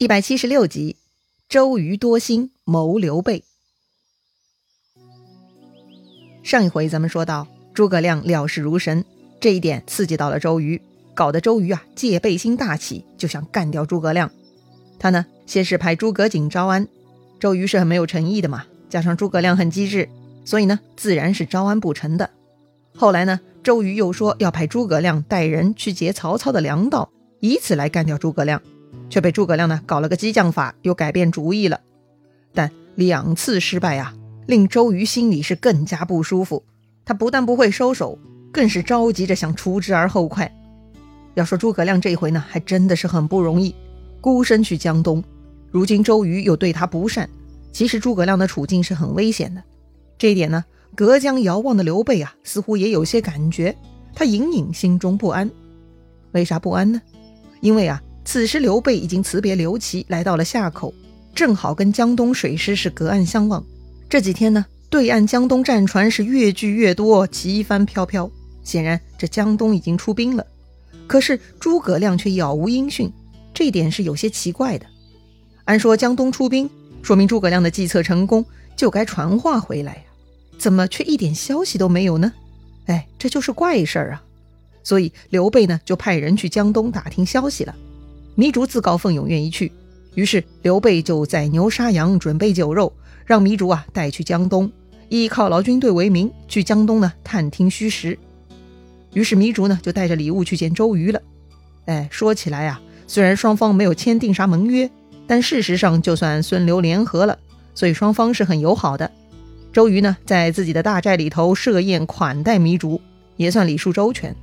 一百七十六集，周瑜多心谋刘备。上一回咱们说到，诸葛亮料事如神，这一点刺激到了周瑜，搞得周瑜啊戒备心大起，就想干掉诸葛亮。他呢先是派诸葛瑾招安，周瑜是很没有诚意的嘛，加上诸葛亮很机智，所以呢自然是招安不成的。后来呢，周瑜又说要派诸葛亮带人去劫曹操的粮道，以此来干掉诸葛亮。却被诸葛亮呢搞了个激将法，又改变主意了。但两次失败啊，令周瑜心里是更加不舒服。他不但不会收手，更是着急着想除之而后快。要说诸葛亮这回呢，还真的是很不容易，孤身去江东。如今周瑜又对他不善，其实诸葛亮的处境是很危险的。这一点呢，隔江遥望的刘备啊，似乎也有些感觉。他隐隐心中不安。为啥不安呢？因为啊。此时，刘备已经辞别刘琦，来到了夏口，正好跟江东水师是隔岸相望。这几天呢，对岸江东战船是越聚越多，旗帆飘飘，显然这江东已经出兵了。可是诸葛亮却杳无音讯，这点是有些奇怪的。按说江东出兵，说明诸葛亮的计策成功，就该传话回来呀，怎么却一点消息都没有呢？哎，这就是怪事儿啊！所以刘备呢，就派人去江东打听消息了。糜竺自告奋勇愿意去，于是刘备就宰牛杀羊，准备酒肉，让糜竺啊带去江东，以犒劳军队为名去江东呢探听虚实。于是糜竺呢就带着礼物去见周瑜了。哎，说起来啊，虽然双方没有签订啥盟约，但事实上就算孙刘联合了，所以双方是很友好的。周瑜呢在自己的大寨里头设宴款待糜竺，也算礼数周全。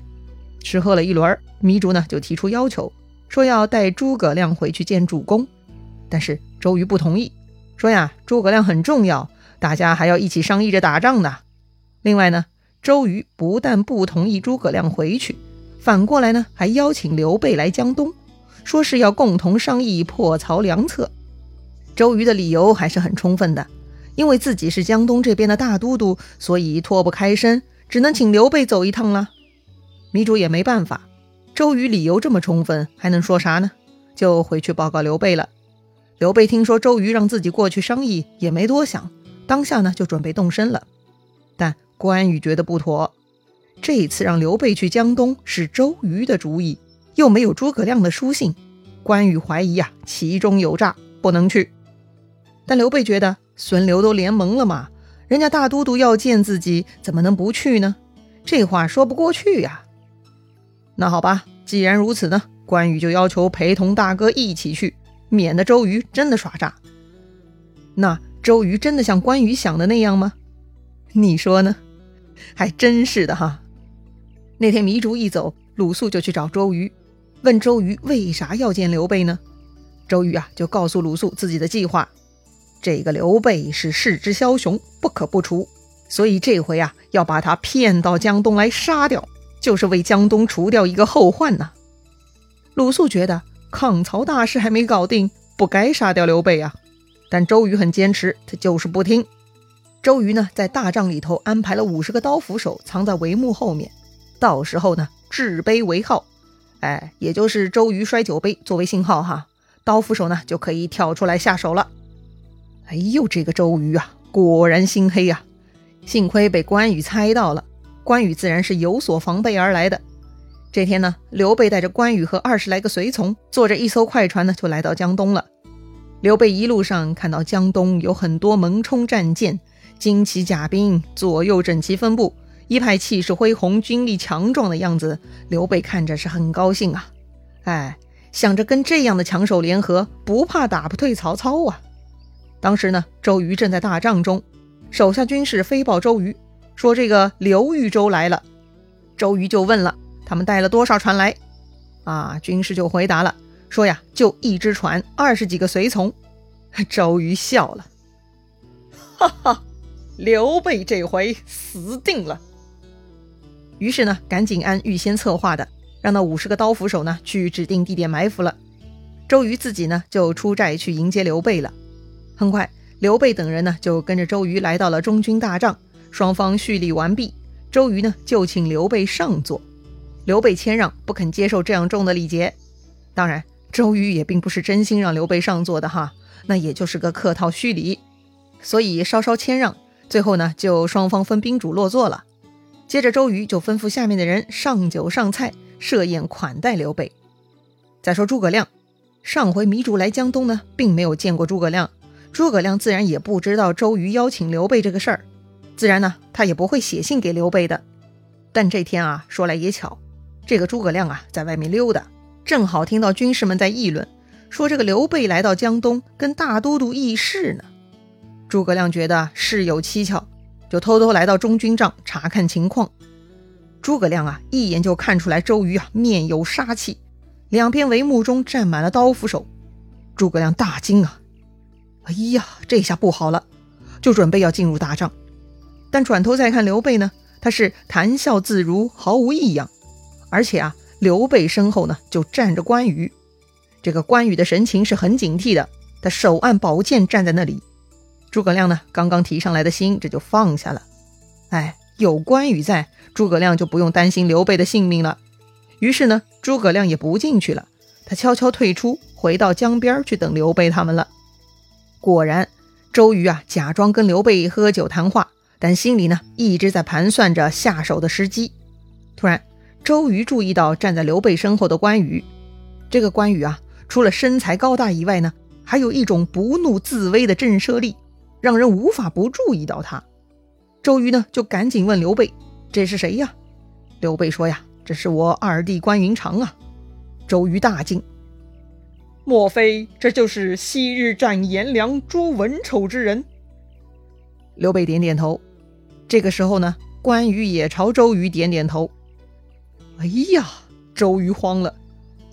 吃喝了一轮，糜竺呢就提出要求。说要带诸葛亮回去见主公，但是周瑜不同意，说呀，诸葛亮很重要，大家还要一起商议着打仗呢。另外呢，周瑜不但不同意诸葛亮回去，反过来呢，还邀请刘备来江东，说是要共同商议破曹良策。周瑜的理由还是很充分的，因为自己是江东这边的大都督，所以脱不开身，只能请刘备走一趟了。糜竺也没办法。周瑜理由这么充分，还能说啥呢？就回去报告刘备了。刘备听说周瑜让自己过去商议，也没多想，当下呢就准备动身了。但关羽觉得不妥，这一次让刘备去江东是周瑜的主意，又没有诸葛亮的书信，关羽怀疑啊其中有诈，不能去。但刘备觉得孙刘都联盟了嘛，人家大都督要见自己，怎么能不去呢？这话说不过去呀。那好吧，既然如此呢，关羽就要求陪同大哥一起去，免得周瑜真的耍诈。那周瑜真的像关羽想的那样吗？你说呢？还真是的哈。那天糜竺一走，鲁肃就去找周瑜，问周瑜为啥要见刘备呢？周瑜啊就告诉鲁肃自己的计划：这个刘备是世之枭雄，不可不除，所以这回啊要把他骗到江东来杀掉。就是为江东除掉一个后患呐！鲁肃觉得抗曹大事还没搞定，不该杀掉刘备啊。但周瑜很坚持，他就是不听。周瑜呢，在大帐里头安排了五十个刀斧手藏在帷幕后面，到时候呢，制杯为号，哎，也就是周瑜摔酒杯作为信号哈，刀斧手呢就可以跳出来下手了。哎呦，这个周瑜啊，果然心黑呀！幸亏被关羽猜到了。关羽自然是有所防备而来的。这天呢，刘备带着关羽和二十来个随从，坐着一艘快船呢，就来到江东了。刘备一路上看到江东有很多蒙冲战舰、旌旗甲兵，左右整齐分布，一派气势恢宏、军力强壮的样子。刘备看着是很高兴啊，哎，想着跟这样的强手联合，不怕打不退曹操啊。当时呢，周瑜正在大帐中，手下军士飞报周瑜。说这个刘豫州来了，周瑜就问了，他们带了多少船来？啊，军师就回答了，说呀，就一只船，二十几个随从。周瑜笑了，哈哈，刘备这回死定了。于是呢，赶紧按预先策划的，让那五十个刀斧手呢去指定地点埋伏了。周瑜自己呢就出寨去迎接刘备了。很快，刘备等人呢就跟着周瑜来到了中军大帐。双方叙礼完毕，周瑜呢就请刘备上座，刘备谦让，不肯接受这样重的礼节。当然，周瑜也并不是真心让刘备上座的哈，那也就是个客套虚礼，所以稍稍谦让，最后呢就双方分宾主落座了。接着周瑜就吩咐下面的人上酒上菜，设宴款待刘备。再说诸葛亮，上回糜竺来江东呢，并没有见过诸葛亮，诸葛亮自然也不知道周瑜邀请刘备这个事儿，自然呢他也不会写信给刘备的。但这天啊，说来也巧，这个诸葛亮啊在外面溜达。正好听到军士们在议论，说这个刘备来到江东跟大都督议事呢。诸葛亮觉得事有蹊跷，就偷偷来到中军帐查看情况。诸葛亮啊，一眼就看出来周瑜啊面有杀气，两边帷幕中站满了刀斧手。诸葛亮大惊啊，哎呀，这下不好了，就准备要进入大帐。但转头再看刘备呢，他是谈笑自如，毫无异样，而且啊。刘备身后呢，就站着关羽。这个关羽的神情是很警惕的，他手按宝剑站在那里。诸葛亮呢，刚刚提上来的心这就放下了。哎，有关羽在，诸葛亮就不用担心刘备的性命了。于是呢，诸葛亮也不进去了，他悄悄退出，回到江边去等刘备他们了。果然，周瑜啊，假装跟刘备喝酒谈话，但心里呢，一直在盘算着下手的时机。突然。周瑜注意到站在刘备身后的关羽，这个关羽啊，除了身材高大以外呢，还有一种不怒自威的震慑力，让人无法不注意到他。周瑜呢，就赶紧问刘备：“这是谁呀？”刘备说：“呀，这是我二弟关云长啊。”周瑜大惊：“莫非这就是昔日战颜良、诛文丑之人？”刘备点点头。这个时候呢，关羽也朝周瑜点点头。哎呀，周瑜慌了。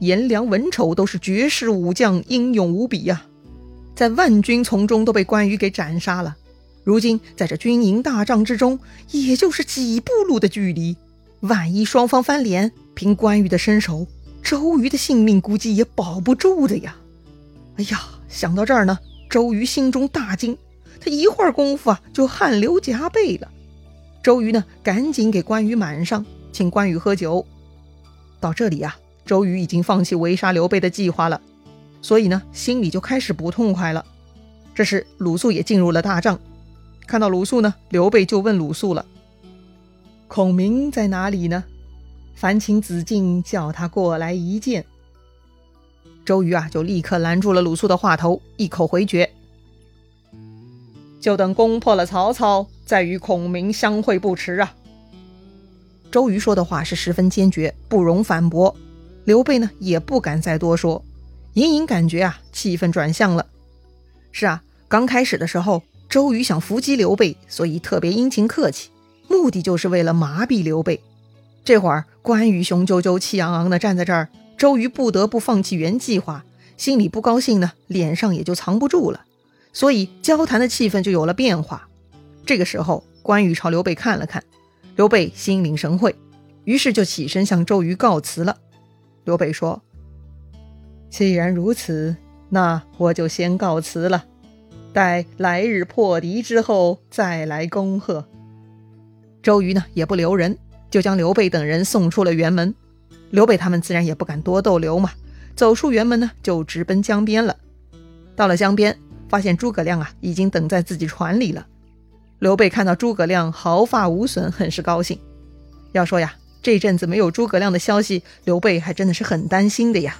颜良、文丑都是绝世武将，英勇无比呀，在万军丛中都被关羽给斩杀了。如今在这军营大帐之中，也就是几步路的距离。万一双方翻脸，凭关羽的身手，周瑜的性命估计也保不住的呀。哎呀，想到这儿呢，周瑜心中大惊，他一会儿功夫啊，就汗流浃背了。周瑜呢，赶紧给关羽满上，请关羽喝酒。到这里呀，周瑜已经放弃围杀刘备的计划了，所以呢，心里就开始不痛快了。这时，鲁肃也进入了大帐，看到鲁肃呢，刘备就问鲁肃了：“孔明在哪里呢？烦请子敬叫他过来一见。”周瑜啊，就立刻拦住了鲁肃的话头，一口回绝：“就等攻破了曹操，再与孔明相会不迟啊。”周瑜说的话是十分坚决，不容反驳。刘备呢也不敢再多说，隐隐感觉啊，气氛转向了。是啊，刚开始的时候，周瑜想伏击刘备，所以特别殷勤客气，目的就是为了麻痹刘备。这会儿关羽雄赳赳、气昂昂的站在这儿，周瑜不得不放弃原计划，心里不高兴呢，脸上也就藏不住了，所以交谈的气氛就有了变化。这个时候，关羽朝刘备看了看。刘备心领神会，于是就起身向周瑜告辞了。刘备说：“既然如此，那我就先告辞了，待来日破敌之后再来恭贺。”周瑜呢也不留人，就将刘备等人送出了辕门。刘备他们自然也不敢多逗留嘛，走出辕门呢，就直奔江边了。到了江边，发现诸葛亮啊已经等在自己船里了。刘备看到诸葛亮毫发无损，很是高兴。要说呀，这阵子没有诸葛亮的消息，刘备还真的是很担心的呀。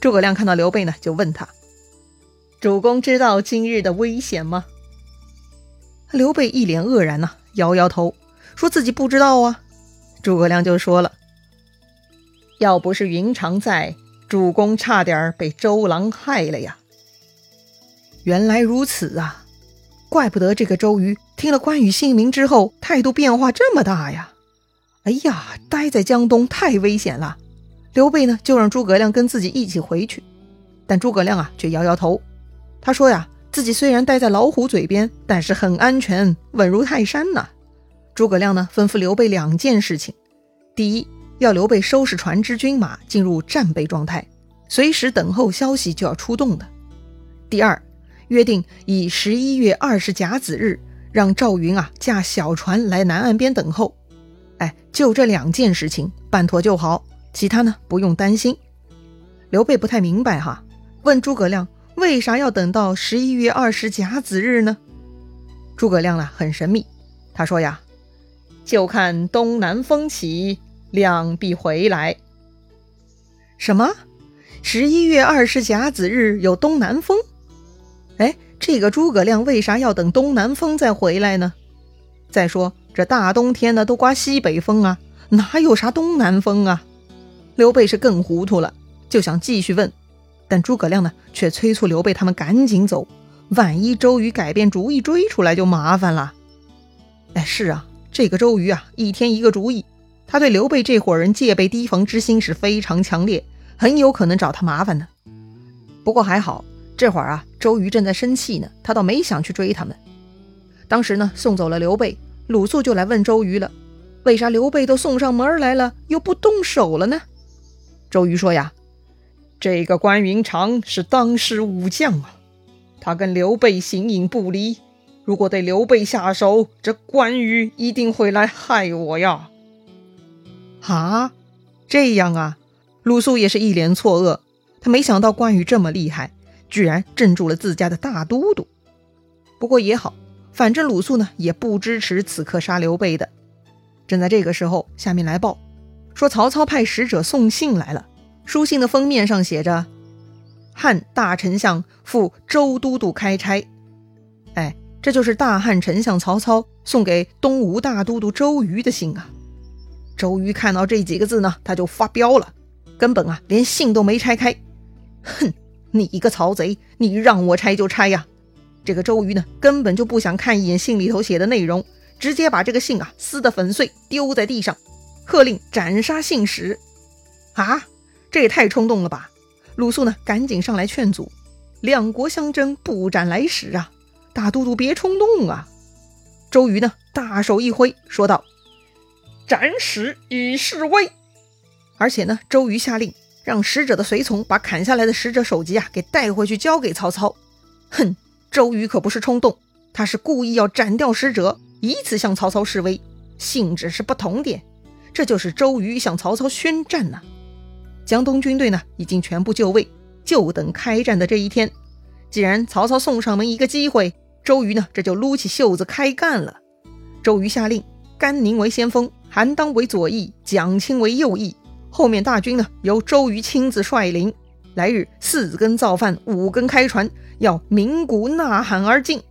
诸葛亮看到刘备呢，就问他：“主公知道今日的危险吗？”刘备一脸愕然呐，摇摇头，说自己不知道啊。诸葛亮就说了：“要不是云长在，主公差点被周郎害了呀。”原来如此啊。怪不得这个周瑜听了关羽姓名之后态度变化这么大呀！哎呀，待在江东太危险了。刘备呢，就让诸葛亮跟自己一起回去。但诸葛亮啊，却摇摇头。他说呀，自己虽然待在老虎嘴边，但是很安全，稳如泰山呐。诸葛亮呢，吩咐刘备两件事情：第一，要刘备收拾船只军马，进入战备状态，随时等候消息就要出动的；第二。约定以十一月二十甲子日，让赵云啊驾小船来南岸边等候。哎，就这两件事情办妥就好，其他呢不用担心。刘备不太明白哈，问诸葛亮为啥要等到十一月二十甲子日呢？诸葛亮啊很神秘，他说呀，就看东南风起，亮必回来。什么？十一月二十甲子日有东南风？哎，这个诸葛亮为啥要等东南风再回来呢？再说这大冬天的都刮西北风啊，哪有啥东南风啊？刘备是更糊涂了，就想继续问，但诸葛亮呢却催促刘备他们赶紧走，万一周瑜改变主意追出来就麻烦了。哎，是啊，这个周瑜啊，一天一个主意，他对刘备这伙人戒备提防之心是非常强烈。很有可能找他麻烦呢。不过还好，这会儿啊，周瑜正在生气呢，他倒没想去追他们。当时呢，送走了刘备，鲁肃就来问周瑜了：为啥刘备都送上门来了，又不动手了呢？周瑜说呀：“这个关云长是当世武将啊，他跟刘备形影不离，如果对刘备下手，这关羽一定会来害我呀。”啊，这样啊。鲁肃也是一脸错愕，他没想到关羽这么厉害，居然镇住了自家的大都督。不过也好，反正鲁肃呢也不支持此刻杀刘备的。正在这个时候，下面来报说曹操派使者送信来了，书信的封面上写着“汉大丞相赴周都督开差”。哎，这就是大汉丞相曹操送给东吴大都督周瑜的信啊！周瑜看到这几个字呢，他就发飙了。根本啊，连信都没拆开。哼，你一个曹贼，你让我拆就拆呀！这个周瑜呢，根本就不想看一眼信里头写的内容，直接把这个信啊撕得粉碎，丢在地上，喝令斩杀信使。啊，这也太冲动了吧！鲁肃呢，赶紧上来劝阻：两国相争，不斩来使啊！大都督别冲动啊！周瑜呢，大手一挥，说道：“斩使以示威。”而且呢，周瑜下令让使者的随从把砍下来的使者首级啊给带回去交给曹操。哼，周瑜可不是冲动，他是故意要斩掉使者，以此向曹操示威，性质是不同点。这就是周瑜向曹操宣战呐。江东军队呢已经全部就位，就等开战的这一天。既然曹操送上门一个机会，周瑜呢这就撸起袖子开干了。周瑜下令，甘宁为先锋，韩当为左翼，蒋钦为右翼。后面大军呢，由周瑜亲自率领。来日四更造饭，五更开船，要鸣鼓呐喊而进。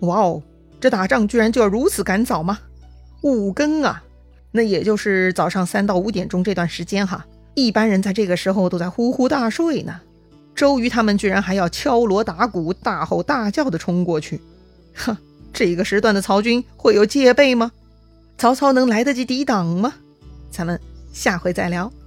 哇哦，这打仗居然就要如此赶早吗？五更啊，那也就是早上三到五点钟这段时间哈。一般人在这个时候都在呼呼大睡呢。周瑜他们居然还要敲锣打鼓、大吼大叫的冲过去。哼，这个时段的曹军会有戒备吗？曹操能来得及抵挡吗？咱们。下回再聊。